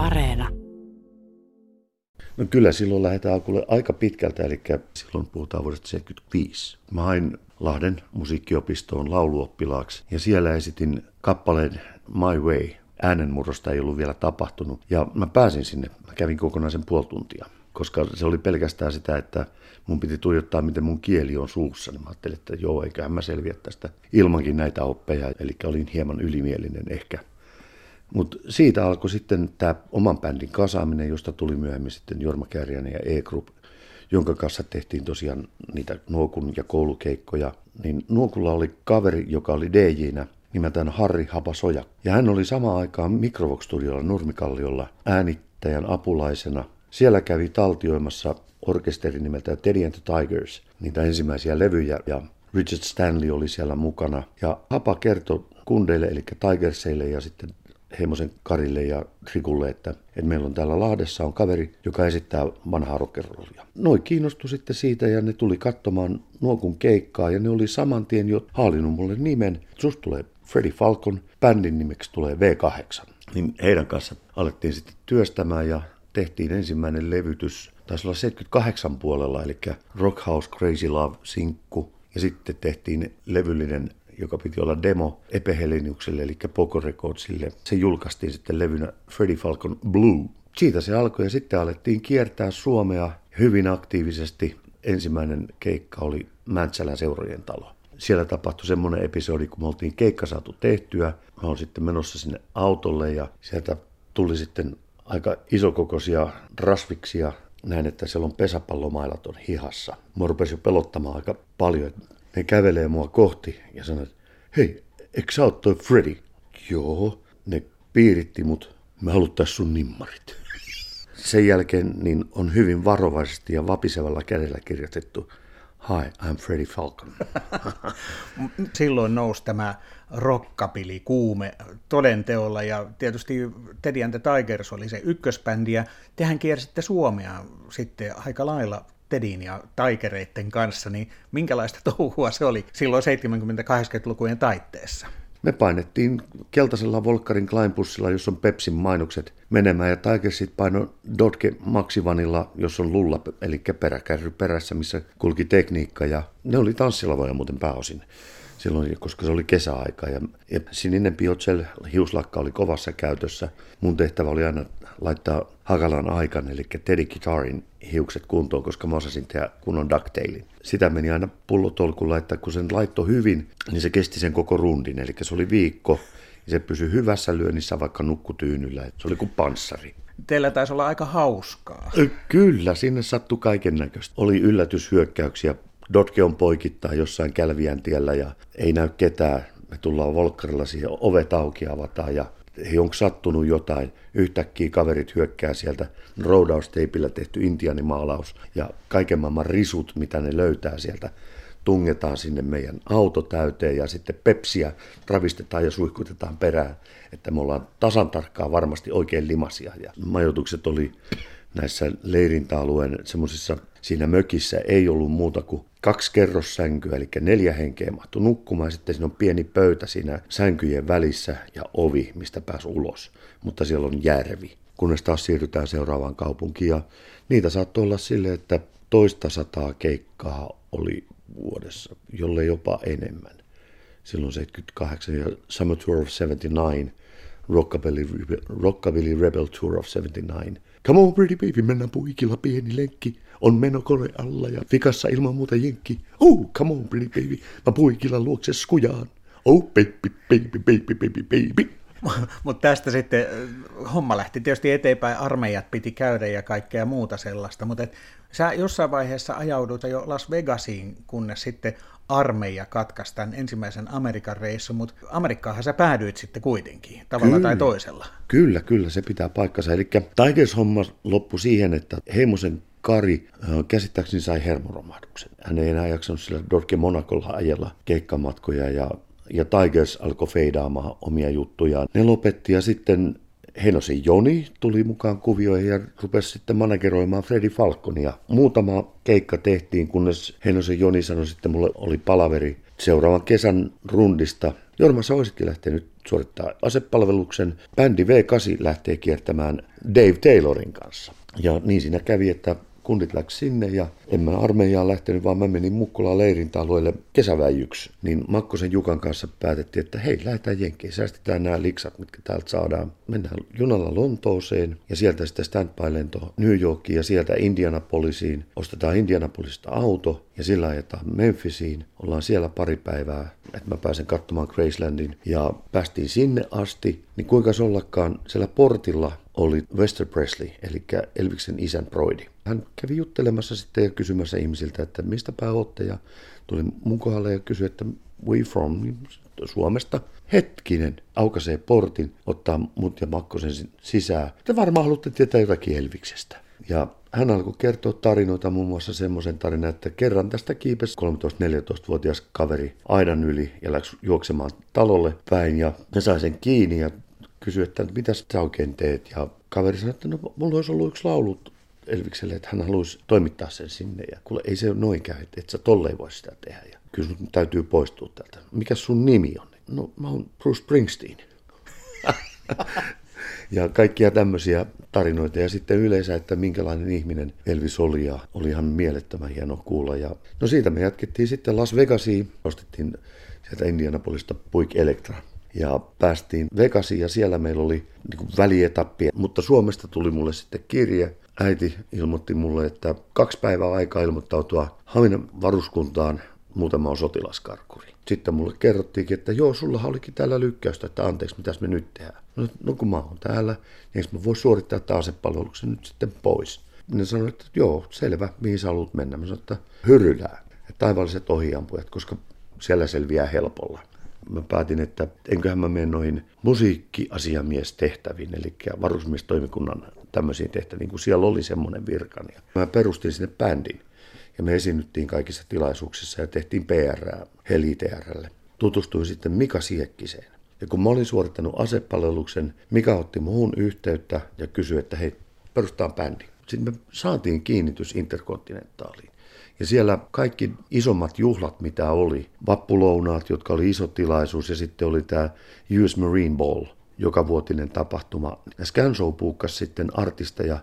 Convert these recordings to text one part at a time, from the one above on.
Areena. No kyllä silloin lähdetään alkuun aika pitkältä, eli silloin puhutaan vuodesta 1975. Mä hain Lahden musiikkiopistoon lauluoppilaaksi ja siellä esitin kappaleen My Way. Äänenmurrosta ei ollut vielä tapahtunut ja mä pääsin sinne. Mä kävin kokonaisen puoli tuntia, koska se oli pelkästään sitä, että mun piti tuijottaa, miten mun kieli on suussa. Niin mä ajattelin, että joo, eiköhän mä selviä tästä ilmankin näitä oppeja. Eli olin hieman ylimielinen ehkä. Mutta siitä alkoi sitten tämä oman bändin kasaaminen, josta tuli myöhemmin sitten Jorma Kärjänen ja E-Group, jonka kanssa tehtiin tosiaan niitä Nuokun ja koulukeikkoja. Niin Nuokulla oli kaveri, joka oli DJnä nimeltään Harri Hapasoja. Ja hän oli samaan aikaan Microvox-studiolla Nurmikalliolla äänittäjän apulaisena. Siellä kävi taltioimassa orkesteri nimeltä Teddy and the Tigers, niitä ensimmäisiä levyjä, ja Richard Stanley oli siellä mukana. Ja Hapa kertoi kundeille, eli Tigerseille ja sitten Heimosen Karille ja Trikulle, että, että meillä on täällä Lahdessa on kaveri, joka esittää vanhaa rockerollia. Noi kiinnostui sitten siitä ja ne tuli katsomaan Nuokun keikkaa ja ne oli saman tien jo haalinnut mulle nimen. Susta tulee Freddie Falcon, bändin nimeksi tulee V8. Niin heidän kanssa alettiin sitten työstämään ja tehtiin ensimmäinen levytys, taisi olla 78 puolella, eli Rockhouse Crazy Love sinkku. Ja sitten tehtiin levyllinen joka piti olla demo Epeheliniukselle, eli Poco Recordsille. Se julkaistiin sitten levynä Freddie Falcon Blue. Siitä se alkoi ja sitten alettiin kiertää Suomea hyvin aktiivisesti. Ensimmäinen keikka oli Mäntsälän seurojen talo. Siellä tapahtui semmoinen episodi, kun me oltiin keikka saatu tehtyä. Mä olen sitten menossa sinne autolle ja sieltä tuli sitten aika isokokoisia rasviksia. Näin, että siellä on pesäpallomailaton hihassa. Mä rupesin jo pelottamaan aika paljon, ne kävelee mua kohti ja sanoo, että hei, eikö sä toi Freddy? Joo, ne piiritti mut, me haluttais sun nimmarit. Sen jälkeen niin on hyvin varovaisesti ja vapisevalla kädellä kirjoitettu Hi, I'm Freddy Falcon. Silloin nousi tämä rockapili kuume todenteolla ja tietysti Teddy and the Tigers oli se ykkösbändi ja tehän kiersitte Suomea sitten aika lailla Tedin ja taikereiden kanssa, niin minkälaista touhua se oli silloin 70-80-lukujen taitteessa? Me painettiin keltaisella Volkkarin Kleinbussilla, jossa on Pepsin mainokset menemään, ja Tigersit paino Dodge Maxivanilla, jossa on lulla, eli peräkärry perässä, missä kulki tekniikka, ja ne oli tanssilavoja muuten pääosin silloin, koska se oli kesäaika. Ja, ja sininen Biocel hiuslakka oli kovassa käytössä. Mun tehtävä oli aina laittaa Hakalan aikan, eli Teddy Guitarin hiukset kuntoon, koska mä osasin tehdä kunnon ducktailin. Sitä meni aina pullotolkulla, että kun sen laitto hyvin, niin se kesti sen koko rundin, eli se oli viikko, ja se pysyi hyvässä lyönnissä vaikka nukkutyynyllä, se oli kuin panssari. Teillä taisi olla aika hauskaa. Kyllä, sinne sattui kaiken näköistä. Oli yllätyshyökkäyksiä. Dotke on poikittaa jossain Kälviän tiellä ja ei näy ketään. Me tullaan Volkkarilla siihen, ovet auki avataan ja onko sattunut jotain. Yhtäkkiä kaverit hyökkää sieltä roudausteipillä tehty intianimaalaus ja kaiken maailman risut, mitä ne löytää sieltä, tungetaan sinne meidän auto täyteen ja sitten pepsiä ravistetaan ja suihkutetaan perään, että me ollaan tasan tarkkaan varmasti oikein limasia. Ja majoitukset oli näissä leirintäalueen semmoisissa, siinä mökissä ei ollut muuta kuin kaksi kerrossänkyä, eli neljä henkeä mahtui nukkumaan. Sitten siinä on pieni pöytä siinä sänkyjen välissä ja ovi, mistä pääsi ulos. Mutta siellä on järvi, kunnes taas siirrytään seuraavaan kaupunkiin. Ja niitä saattoi olla sille, että toista sataa keikkaa oli vuodessa, jolle jopa enemmän. Silloin 78 ja Summer Tour of 79, Rockabilly, Rockabilly Rebel Tour of 79. Come on pretty baby, mennään puikilla pieni lenkki. On menokone alla ja fikassa ilman muuta jenkki. Oh, come on pretty baby, mä puikilla luokse skujaan. Oh, baby, baby, baby, baby, baby. Mutta tästä sitten homma lähti tietysti eteenpäin, armeijat piti käydä ja kaikkea muuta sellaista, mutta sä jossain vaiheessa ajaudut jo Las Vegasiin, kunnes sitten armeija katkaisi tämän ensimmäisen Amerikan reissun, mutta Amerikkaahan sä päädyit sitten kuitenkin, tavalla kyllä, tai toisella. Kyllä, kyllä, se pitää paikkansa. Eli Tigers homma loppui siihen, että Heimosen Kari käsittääkseni sai hermoromahduksen. Hän ei enää jaksanut sillä Dorke Monacolla ajella keikkamatkoja ja ja Tigers alkoi feidaamaan omia juttujaan. Ne lopetti ja sitten Henosen Joni tuli mukaan kuvioihin ja rupesi sitten manageroimaan Freddy Falconia. Muutama keikka tehtiin, kunnes Henosen Joni sanoi sitten, mulle oli palaveri seuraavan kesän rundista, Jorma, sä olisitkin lähtenyt suorittaa asepalveluksen. Bändi V8 lähtee kiertämään Dave Taylorin kanssa. Ja niin siinä kävi, että kundit läks sinne ja en mä armeijaan lähtenyt, vaan mä menin Mukkulaan leirintäalueelle kesäväijyksi. Niin Makkosen Jukan kanssa päätettiin, että hei, lähdetään Jenkkiin, säästetään nämä liksat, mitkä täältä saadaan. Mennään junalla Lontooseen ja sieltä sitten standby-lento New Yorkiin ja sieltä Indianapolisiin. Ostetaan Indianapolisista auto ja sillä ajetaan Memphisiin. Ollaan siellä pari päivää, että mä pääsen katsomaan Gracelandin ja päästiin sinne asti. Niin kuinka ollakaan siellä portilla oli Wester Presley, eli Elviksen isän Broidi. Hän kävi juttelemassa sitten ja kysymässä ihmisiltä, että mistä olette, ja tuli mun kohdalle ja kysyi, että we from, Suomesta. Hetkinen, aukaisee portin, ottaa mut ja Makkosen sisään. Te varmaan haluatte tietää jotakin Elviksestä. Ja hän alkoi kertoa tarinoita, muun muassa semmoisen tarinan, että kerran tästä kiipesi 13-14-vuotias kaveri aidan yli ja läksi juoksemaan talolle päin ja ne sai sen kiinni ja kysyi, että mitä sä oikein teet. Ja kaveri sanoi, että no, mulla olisi ollut yksi laulu Elvikselle, että hän haluaisi toimittaa sen sinne. Ja kuule, ei se noin käy, että et sä tolleen voi sitä tehdä. Ja kyllä sun täytyy poistua täältä. Mikä sun nimi on? No mä oon Bruce Springsteen. ja kaikkia tämmöisiä tarinoita. Ja sitten yleensä, että minkälainen ihminen Elvis oli ja oli ihan mielettömän hieno kuulla. Ja no siitä me jatkettiin sitten Las Vegasiin. Ostettiin sieltä Indianapolista Puik Electra ja päästiin Vegasiin ja siellä meillä oli niin välietappi. Mutta Suomesta tuli mulle sitten kirje. Äiti ilmoitti mulle, että kaksi päivää aikaa ilmoittautua Haminan varuskuntaan muutama on sotilaskarkuri. Sitten mulle kerrottiinkin, että joo, sulla olikin täällä lykkäystä, että anteeksi, mitäs me nyt tehdään. No, no kun mä oon täällä, niin mä voi suorittaa tämän asepalveluksen nyt sitten pois. Ne sanoi, että joo, selvä, mihin sä haluat mennä. Mä sanoin, että hyrylää, taivalliset ohiampujat, koska siellä selviää helpolla mä päätin, että enköhän mä mene noihin musiikkiasiamiestehtäviin, eli varusmiestoimikunnan tämmöisiin tehtäviin, kun siellä oli semmoinen virka. Ja mä perustin sinne bändin ja me esiinnyttiin kaikissa tilaisuuksissa ja tehtiin PR Heliterälle. Tutustuin sitten Mika Siekkiseen. Ja kun mä olin suorittanut asepalveluksen, Mika otti muun yhteyttä ja kysyi, että hei, perustaan bändi. Sitten me saatiin kiinnitys Interkontinentaaliin. Ja siellä kaikki isommat juhlat, mitä oli, vappulounaat, jotka oli iso tilaisuus, ja sitten oli tämä US Marine Ball, joka vuotinen tapahtuma. Ja Scanshow puukkasi sitten artisteja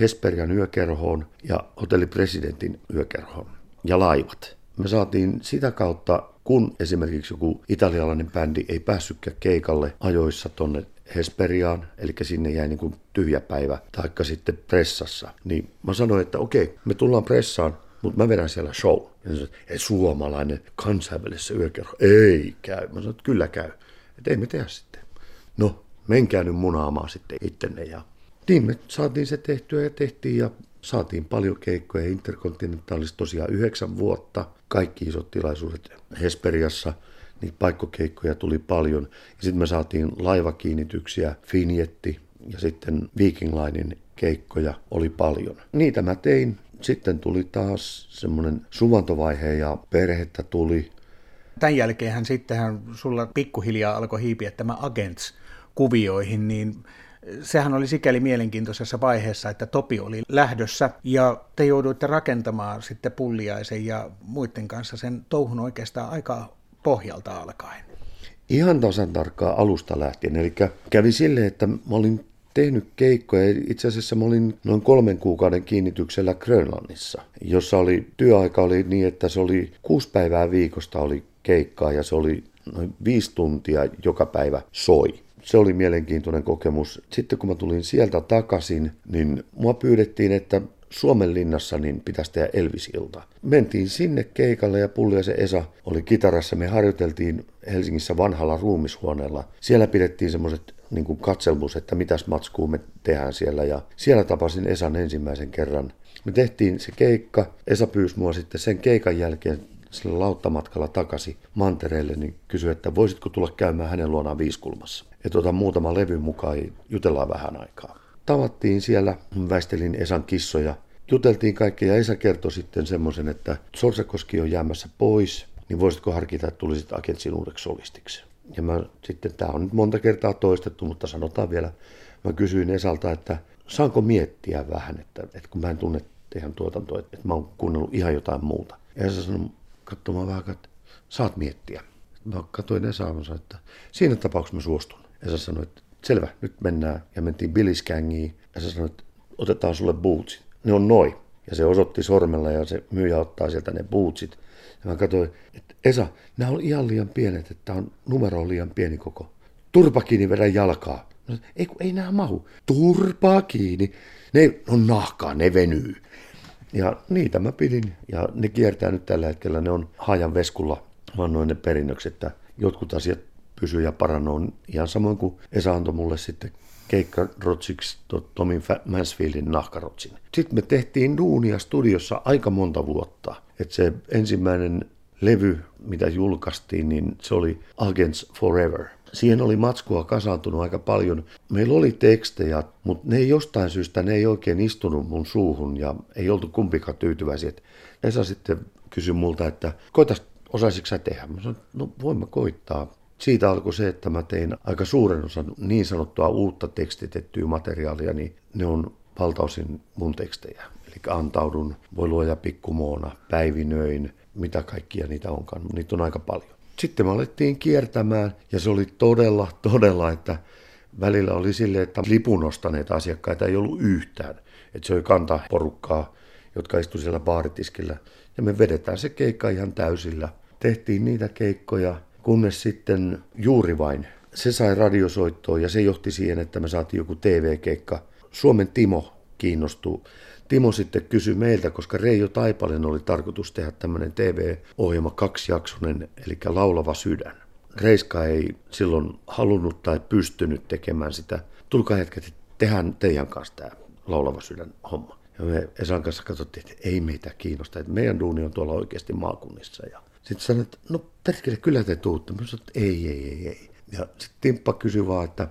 Hesperian yökerhoon ja Hotelli Presidentin yökerhoon ja laivat. Me saatiin sitä kautta, kun esimerkiksi joku italialainen bändi ei päässytkään keikalle ajoissa tonne Hesperiaan, eli sinne jäi niin kuin tyhjä päivä, taikka sitten pressassa, niin mä sanoin, että okei, me tullaan pressaan, mutta mä vedän siellä show. Ja sanoin, että suomalainen kansainvälisessä yökerho, ei käy. Mä sanoin, että kyllä käy. Että ei me tehdä sitten. No, menkää nyt munaamaan sitten ittenne. Ja niin me saatiin se tehtyä ja tehtiin ja saatiin paljon keikkoja. Interkontinentaalissa tosiaan yhdeksän vuotta. Kaikki isot tilaisuudet Hesperiassa, niin paikkokeikkoja tuli paljon. Ja sitten me saatiin laivakiinnityksiä, Finjetti ja sitten Viking Linein keikkoja oli paljon. Niitä mä tein sitten tuli taas semmoinen suvantovaihe ja perhettä tuli. Tämän jälkeen sittenhän sulla pikkuhiljaa alkoi hiipiä tämä Agents kuvioihin, niin sehän oli sikäli mielenkiintoisessa vaiheessa, että Topi oli lähdössä ja te jouduitte rakentamaan sitten Pulliaisen ja muiden kanssa sen touhun oikeastaan aika pohjalta alkaen. Ihan tasan tarkkaa alusta lähtien. Eli kävi silleen, että mä olin tehnyt keikkoja. Itse asiassa mä olin noin kolmen kuukauden kiinnityksellä Grönlannissa, jossa oli työaika oli niin, että se oli kuusi päivää viikosta oli keikkaa ja se oli noin viisi tuntia joka päivä soi. Se oli mielenkiintoinen kokemus. Sitten kun mä tulin sieltä takaisin, niin mua pyydettiin, että Suomen linnassa niin pitäisi tehdä Elvisilta. Mentiin sinne keikalle ja se Esa oli kitarassa. Me harjoiteltiin Helsingissä vanhalla ruumishuoneella. Siellä pidettiin semmoiset niin kuin katselmus, että mitäs matskuu me tehdään siellä. Ja siellä tapasin Esan ensimmäisen kerran. Me tehtiin se keikka. Esa pyysi mua sitten sen keikan jälkeen sillä lauttamatkalla takaisin mantereelle, niin kysyi, että voisitko tulla käymään hänen luonaan viiskulmassa. Että otan muutama levy mukaan ja jutellaan vähän aikaa. Tavattiin siellä, väistelin Esan kissoja, juteltiin kaikkea ja Esa kertoi sitten semmoisen, että Sorsakoski on jäämässä pois, niin voisitko harkita, että tulisit Agentsin uudeksi solistiksi. Ja mä sitten, tämä on nyt monta kertaa toistettu, mutta sanotaan vielä, mä kysyin Esalta, että saanko miettiä vähän, että, että kun mä en tunne teidän tuotantoa, että, että mä oon kuunnellut ihan jotain muuta. Ja Esa sanoi katsomaan vähän, että saat miettiä. mä katsoin Esa ja että siinä tapauksessa mä suostun. Esa sanoi, että selvä, nyt mennään. Ja mentiin Billiskangiin. Ja se sanoi, että otetaan sulle bootsit. Ne on noin. Ja se osoitti sormella ja se myyjä ottaa sieltä ne bootsit. Ja mä katsoin, että Esa, nämä on ihan liian pienet, että on numero on liian pieni koko. Turpa kiinni, vedä jalkaa. No, ei, kun ei nämä mahu. Turpa kiinni. Ne on nahkaa, ne venyy. Ja niitä mä pidin. Ja ne kiertää nyt tällä hetkellä. Ne on Hajan Veskulla vannoin ne perinnökset, että jotkut asiat pysyy ja parannoo ihan samoin kuin Esa antoi mulle sitten keikkarotsiksi Tomi Mansfieldin nahkarotsin. Sitten me tehtiin duunia studiossa aika monta vuotta. Että se ensimmäinen levy, mitä julkaistiin, niin se oli Agents Forever. Siihen oli matskua kasaantunut aika paljon. Meillä oli tekstejä, mutta ne ei jostain syystä ne ei oikein istunut mun suuhun ja ei oltu kumpikaan tyytyväisiä. Esa sitten kysyi multa, että koitas osaisitko sä tehdä? Mä sanoin, no voin mä koittaa. Siitä alkoi se, että mä tein aika suuren osan niin sanottua uutta tekstitettyä materiaalia, niin ne on valtaosin mun tekstejä. Eli antaudun, voi luoja pikkumoona, päivinöin, mitä kaikkia niitä onkaan. Niitä on aika paljon. Sitten me alettiin kiertämään ja se oli todella, todella, että välillä oli silleen, että lipun ostaneita asiakkaita ei ollut yhtään. Että se oli kantaa porukkaa, jotka istuivat siellä baaritiskillä. Ja me vedetään se keikka ihan täysillä. Tehtiin niitä keikkoja, kunnes sitten juuri vain se sai radiosoittoa ja se johti siihen, että me saatiin joku TV-keikka. Suomen Timo kiinnostui. Timo sitten kysyi meiltä, koska Reijo Taipalen oli tarkoitus tehdä tämmöinen TV-ohjelma kaksijaksonen, eli Laulava sydän. Reiska ei silloin halunnut tai pystynyt tekemään sitä. Tulkaa hetket, tehdään teidän kanssa tämä Laulava sydän homma. Ja me Esan kanssa katsottiin, että ei meitä kiinnosta, että meidän duuni on tuolla oikeasti maakunnissa. Ja sitten sanoin, että no perkele, kyllä te tuutte. Mä sanoin, että ei, ei, ei, ei. Ja sitten Timppa kysyi vaan, että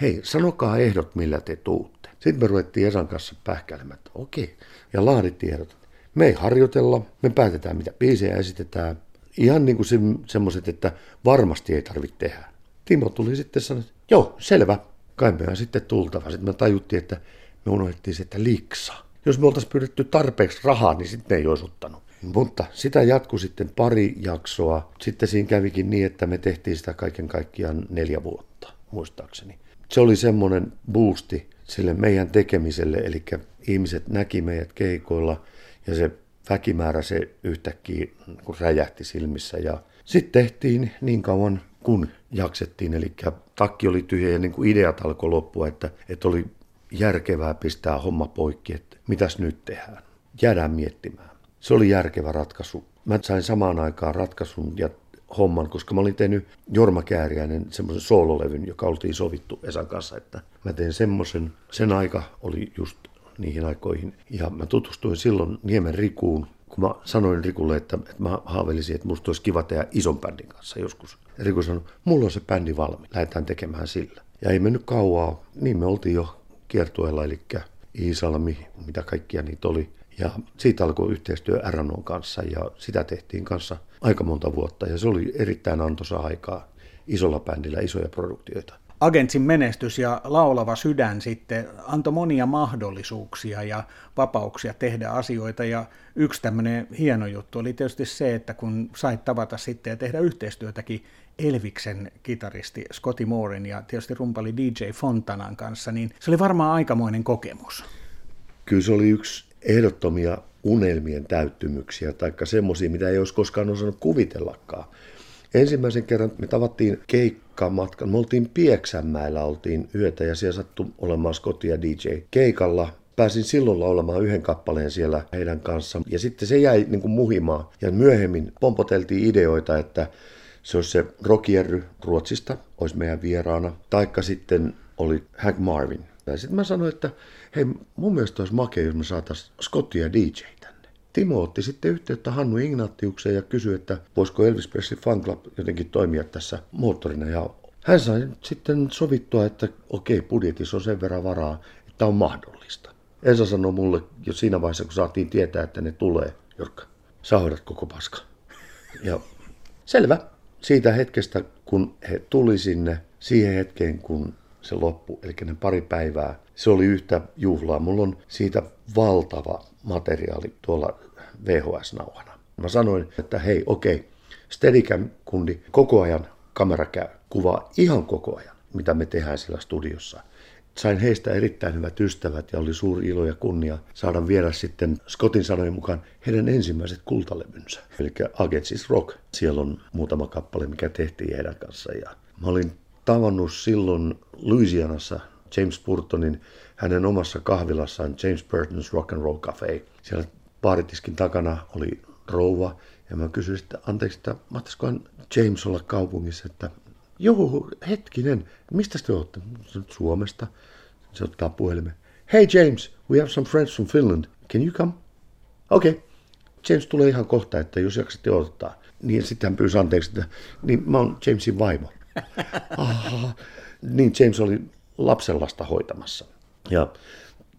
hei, sanokaa ehdot, millä te tuutte. Sitten me ruvettiin Esan kanssa pähkäilemään, että okei. Ja laadittiin ehdot. Me ei harjoitella, me päätetään mitä biisejä esitetään. Ihan niin kuin se, semmoiset, että varmasti ei tarvitse tehdä. Timo tuli sitten sanoa, että joo, selvä. Kai me on sitten tultava. Sitten me tajuttiin, että me unohdettiin se, että liksa. Jos me oltaisiin pyydetty tarpeeksi rahaa, niin sitten ei olisi ottanut. Mutta sitä jatkui sitten pari jaksoa. Sitten siinä kävikin niin, että me tehtiin sitä kaiken kaikkiaan neljä vuotta, muistaakseni. Se oli semmoinen boosti sille meidän tekemiselle, eli ihmiset näki meidät keikoilla ja se väkimäärä se yhtäkkiä räjähti silmissä. Ja sitten tehtiin niin kauan kun jaksettiin, eli takki oli tyhjä ja niin kuin ideat alkoi loppua, että, että oli järkevää pistää homma poikki, että mitäs nyt tehdään. Jäädään miettimään. Se oli järkevä ratkaisu. Mä sain samaan aikaan ratkaisun ja homman, koska mä olin tehnyt Jorma Kääriäinen semmoisen soololevyn, joka oltiin sovittu Esan kanssa, että mä tein semmoisen. Sen aika oli just niihin aikoihin. Ja mä tutustuin silloin Niemen Rikuun, kun mä sanoin Rikulle, että, että mä haavelisin, että musta olisi kiva tehdä ison bändin kanssa joskus. Riku sanoi, mulla on se bändi valmi, lähdetään tekemään sillä. Ja ei mennyt kauaa, niin me oltiin jo kiertueella, eli Iisalmi, mitä kaikkia niitä oli. Ja siitä alkoi yhteistyö RNOn kanssa ja sitä tehtiin kanssa aika monta vuotta ja se oli erittäin antoisa aikaa isolla bändillä, isoja produktioita. Agentsin menestys ja laulava sydän sitten antoi monia mahdollisuuksia ja vapauksia tehdä asioita ja yksi tämmöinen hieno juttu oli tietysti se, että kun sait tavata sitten ja tehdä yhteistyötäkin Elviksen kitaristi Scotty Mooren ja tietysti rumpali DJ Fontanan kanssa, niin se oli varmaan aikamoinen kokemus. Kyllä se oli yksi ehdottomia unelmien täyttymyksiä, taikka semmoisia, mitä ei olisi koskaan osannut kuvitellakaan. Ensimmäisen kerran me tavattiin keikkamatkan. Me oltiin Pieksämäellä, oltiin yötä ja siellä sattui olemaan Scotty ja DJ keikalla. Pääsin silloin laulamaan yhden kappaleen siellä heidän kanssaan. Ja sitten se jäi niin kuin muhimaan. Ja myöhemmin pompoteltiin ideoita, että se olisi se Rockierry Ruotsista, olisi meidän vieraana. Taikka sitten oli Hank Marvin. Ja sitten mä sanoin, että hei, mun mielestä olisi makea, jos me saataisiin Scotty ja DJ tänne. Timo otti sitten yhteyttä Hannu Ignatiukseen ja kysyi, että voisiko Elvis Presley Fan Club jotenkin toimia tässä moottorina. Ja hän sai sitten sovittua, että okei, budjetissa on sen verran varaa, että on mahdollista. Ensa sanoi mulle jo siinä vaiheessa, kun saatiin tietää, että ne tulee, Jorkka, sä hoidat koko paska. Ja selvä. Siitä hetkestä, kun he tuli sinne, siihen hetkeen, kun se loppu, eli ne pari päivää, se oli yhtä juhlaa. Mulla on siitä valtava materiaali tuolla VHS-nauhana. Mä sanoin, että hei, okei, Steadicam-kundi koko ajan kamera käy, kuvaa ihan koko ajan, mitä me tehdään siellä studiossa. Sain heistä erittäin hyvät ystävät ja oli suuri ilo ja kunnia saada viedä sitten Scottin sanojen mukaan heidän ensimmäiset kultalevynsä. Eli Agentsis Rock. Siellä on muutama kappale, mikä tehtiin heidän kanssa. Ja mä olin tavannut silloin Louisianassa James Burtonin hänen omassa kahvilassaan James Burton's Rock and Roll Cafe. Siellä baaritiskin takana oli rouva ja mä kysyin, että anteeksi, että mahtaisikohan James olla kaupungissa, että joo, hetkinen, mistä te olette? Suomesta. Se ottaa puhelimen. Hey James, we have some friends from Finland. Can you come? Okei. Okay. James tulee ihan kohta, että jos jaksatte odottaa. Niin sitten hän pyysi anteeksi, että niin mä oon Jamesin vaimo. Aha. Niin James oli lapsenlasta hoitamassa. Ja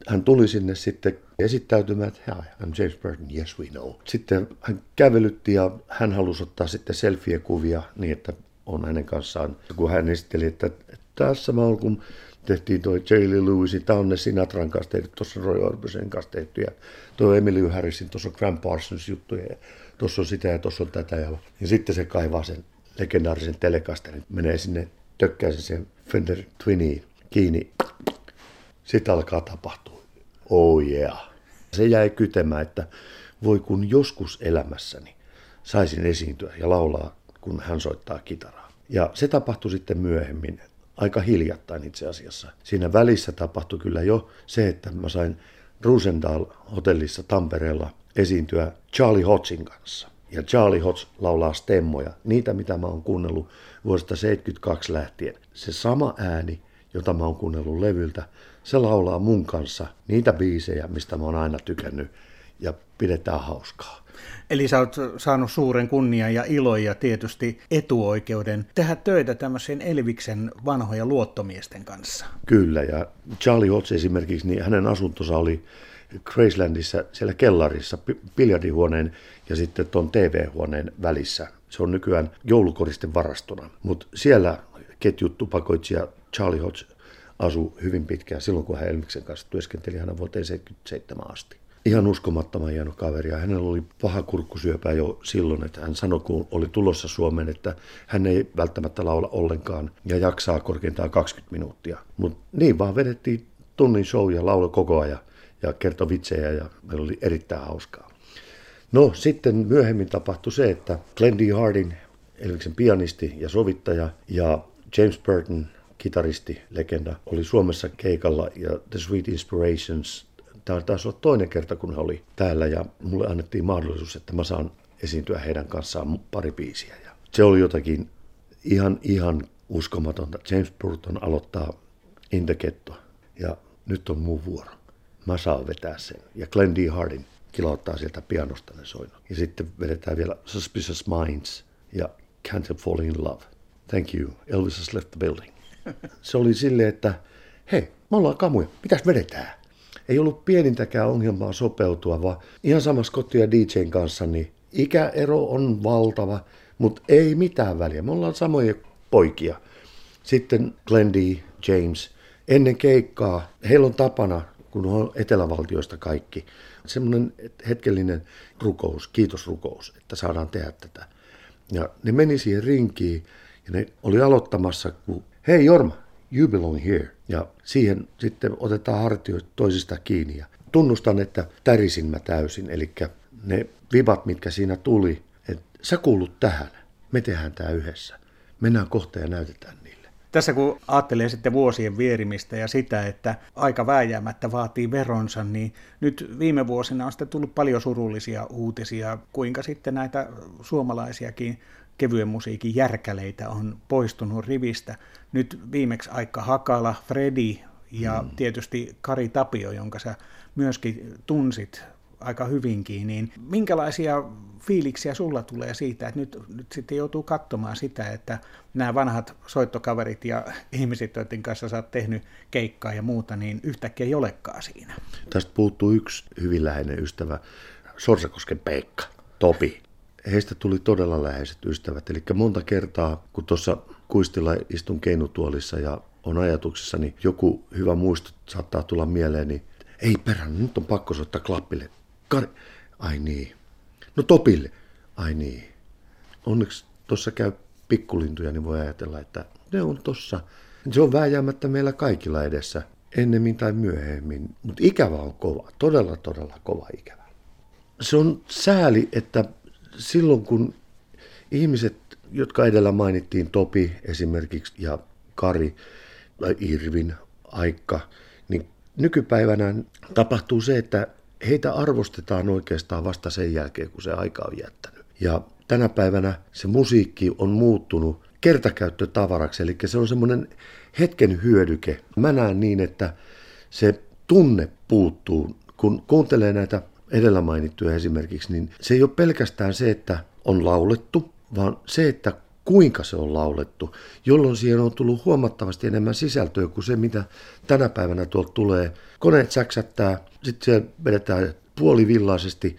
hän tuli sinne sitten esittäytymään, että I'm James Burton, yes we know. Sitten hän kävelytti ja hän halusi ottaa sitten selfie-kuvia niin, että on hänen kanssaan. Kun hän esitteli, että tässä mä oon, kun tehtiin toi J. Lee Lewisin, tämä on ne Sinatran kanssa tehty, tuossa Roy Orbison kanssa tehty, ja tuo Emily Harrisin, tuossa on Graham Parsons juttuja, ja tuossa on sitä ja tuossa on tätä. Ja, ja sitten se kaivaa sen legendaarisen telekasterin, menee sinne, tökkää sen Fender Twiniin kiinni. Sitten alkaa tapahtua. Oh yeah. Se jäi kytemään, että voi kun joskus elämässäni saisin esiintyä ja laulaa, kun hän soittaa kitaraa. Ja se tapahtui sitten myöhemmin, aika hiljattain itse asiassa. Siinä välissä tapahtui kyllä jo se, että mä sain Rosendal-hotellissa Tampereella esiintyä Charlie Hodgin kanssa. Ja Charlie Hodge laulaa stemmoja, niitä mitä mä oon kuunnellut vuodesta 72 lähtien. Se sama ääni, jota mä oon kuunnellut levyltä, se laulaa mun kanssa niitä biisejä, mistä mä oon aina tykännyt ja pidetään hauskaa. Eli sä oot saanut suuren kunnian ja ilon ja tietysti etuoikeuden tehdä töitä tämmöisen Elviksen vanhoja luottomiesten kanssa. Kyllä, ja Charlie Hodge esimerkiksi, niin hänen asuntonsa oli Gracelandissa siellä kellarissa, biljardihuoneen ja sitten tuon TV-huoneen välissä. Se on nykyään joulukoristen varastona. Mutta siellä ketjutupakoitsija Charlie Hodge asui hyvin pitkään silloin, kun hän Elmiksen kanssa työskenteli hänen vuoteen 77 asti. Ihan uskomattoman hieno kaveri ja hänellä oli paha kurkkusyöpä jo silloin, että hän sanoi, kun oli tulossa Suomeen, että hän ei välttämättä laula ollenkaan ja jaksaa korkeintaan 20 minuuttia. Mutta niin vaan vedettiin tunnin show ja laulu koko ajan ja kertoi vitsejä ja meillä oli erittäin hauskaa. No sitten myöhemmin tapahtui se, että Glenn D. Hardin, Elviksen pianisti ja sovittaja ja James Burton, kitaristi, legenda, oli Suomessa keikalla ja The Sweet Inspirations, tämä taisi olla toinen kerta, kun he oli täällä ja mulle annettiin mahdollisuus, että mä saan esiintyä heidän kanssaan pari biisiä. Ja se oli jotakin ihan, ihan uskomatonta. James Burton aloittaa In the Ghetto ja nyt on mun vuoro. Mä saan vetää sen. Ja Glenn D. Hardin kilauttaa sieltä pianosta ne soinut. Ja sitten vedetään vielä Suspicious Minds ja Can't Falling in Love. Thank you. Elvis has left the building. Se oli silleen, että hei, me ollaan kamuja, mitäs vedetään? Ei ollut pienintäkään ongelmaa sopeutua, vaan ihan sama Scotty ja DJn kanssa, niin ikäero on valtava, mutta ei mitään väliä. Me ollaan samoja poikia. Sitten Glenn D, James, ennen keikkaa, heillä on tapana, kun on etelävaltioista kaikki, semmoinen hetkellinen rukous, kiitosrukous, että saadaan tehdä tätä. Ja ne meni siihen rinkiin ja ne oli aloittamassa, kun hei Jorma, you belong here. Ja siihen sitten otetaan hartioista toisista kiinni. Ja tunnustan, että tärisin mä täysin. Eli ne vibat, mitkä siinä tuli, että sä kuulut tähän, me tehdään tämä yhdessä. Mennään kohta ja näytetään niille. Tässä kun ajattelee sitten vuosien vierimistä ja sitä, että aika vääjäämättä vaatii veronsa, niin nyt viime vuosina on sitten tullut paljon surullisia uutisia, kuinka sitten näitä suomalaisiakin kevyen musiikin järkäleitä on poistunut rivistä. Nyt viimeksi aika Hakala, Freddy ja mm. tietysti Kari Tapio, jonka sä myöskin tunsit aika hyvinkin, niin minkälaisia fiiliksiä sulla tulee siitä, että nyt, nyt sitten joutuu katsomaan sitä, että nämä vanhat soittokaverit ja ihmiset, joiden kanssa sä oot tehnyt keikkaa ja muuta, niin yhtäkkiä ei olekaan siinä. Tästä puuttuu yksi hyvin läheinen ystävä, Sorsakosken Peikka, Topi heistä tuli todella läheiset ystävät. Eli monta kertaa, kun tuossa kuistilla istun keinutuolissa ja on ajatuksissa, niin joku hyvä muisto saattaa tulla mieleen, niin ei perään, nyt on pakko soittaa klappille. Kar- Ai niin. No Topille. Ai niin. Onneksi tuossa käy pikkulintuja, niin voi ajatella, että ne on tossa. Se on vääjäämättä meillä kaikilla edessä, ennemmin tai myöhemmin. Mutta ikävä on kova, todella todella kova ikävä. Se on sääli, että silloin kun ihmiset, jotka edellä mainittiin, Topi esimerkiksi ja Kari, tai Irvin, Aikka, niin nykypäivänä tapahtuu se, että heitä arvostetaan oikeastaan vasta sen jälkeen, kun se aika on jättänyt. Ja tänä päivänä se musiikki on muuttunut kertakäyttötavaraksi, eli se on semmoinen hetken hyödyke. Mä näen niin, että se tunne puuttuu. Kun kuuntelee näitä edellä mainittuja esimerkiksi, niin se ei ole pelkästään se, että on laulettu, vaan se, että kuinka se on laulettu, jolloin siihen on tullut huomattavasti enemmän sisältöä kuin se, mitä tänä päivänä tuolta tulee. Koneet säksättää, sitten siellä vedetään puolivillaisesti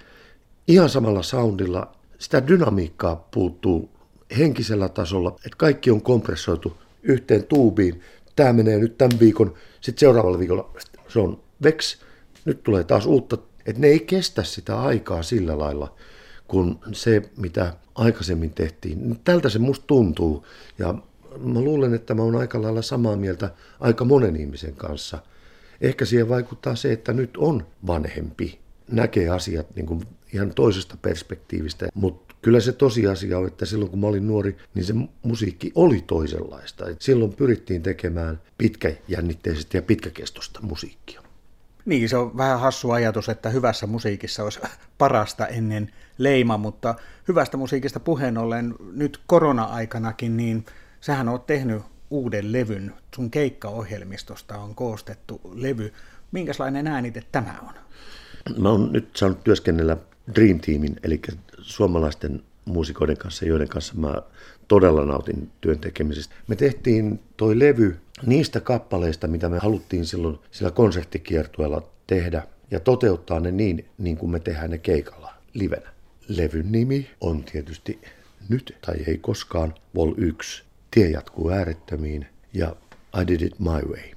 ihan samalla soundilla. Sitä dynamiikkaa puuttuu henkisellä tasolla, että kaikki on kompressoitu yhteen tuubiin. Tämä menee nyt tämän viikon, sitten seuraavalla viikolla se on veks, nyt tulee taas uutta. Että ne ei kestä sitä aikaa sillä lailla, kuin se, mitä aikaisemmin tehtiin. Tältä se musta tuntuu. Ja mä luulen, että mä oon aika lailla samaa mieltä aika monen ihmisen kanssa. Ehkä siihen vaikuttaa se, että nyt on vanhempi, näkee asiat niin kuin ihan toisesta perspektiivistä. Mutta kyllä se tosiasia on, että silloin kun mä olin nuori, niin se musiikki oli toisenlaista. Et silloin pyrittiin tekemään pitkäjännitteisesti ja pitkäkestosta musiikkia. Niin, se on vähän hassu ajatus, että hyvässä musiikissa olisi parasta ennen leima, mutta hyvästä musiikista puheen ollen nyt korona-aikanakin, niin sähän on tehnyt uuden levyn. Sun keikkaohjelmistosta on koostettu levy. Minkälainen äänite tämä on? Mä oon nyt saanut työskennellä Dream Teamin, eli suomalaisten muusikoiden kanssa, joiden kanssa mä todella nautin työn tekemisestä. Me tehtiin toi levy niistä kappaleista, mitä me haluttiin silloin sillä konserttikiertueella tehdä ja toteuttaa ne niin, niin kuin me tehdään ne keikalla livenä. Levyn nimi on tietysti Nyt tai ei koskaan Vol 1. Tie jatkuu äärettömiin ja I did it my way.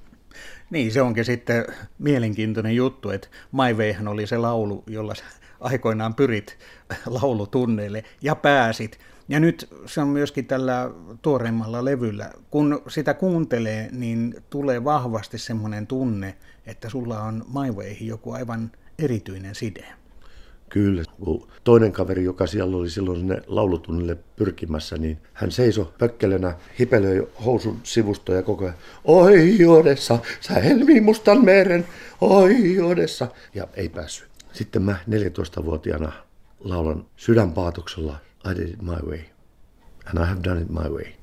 Niin, se onkin sitten mielenkiintoinen juttu, että Wayhan oli se laulu, jolla aikoinaan pyrit laulutunneille ja pääsit. Ja nyt se on myöskin tällä tuoreimmalla levyllä. Kun sitä kuuntelee, niin tulee vahvasti semmoinen tunne, että sulla on Wayhin joku aivan erityinen side. Kyllä, kun toinen kaveri, joka siellä oli silloin sinne laulutunnille pyrkimässä, niin hän seisoi pökkelönä, hipelöi housun sivustoja koko ajan. Oi Odessa, sä helmi mustan meren, oi Odessa. Ja ei päässyt. Sitten mä 14-vuotiaana laulan sydänpaatoksella I did it my way. And I have done it my way.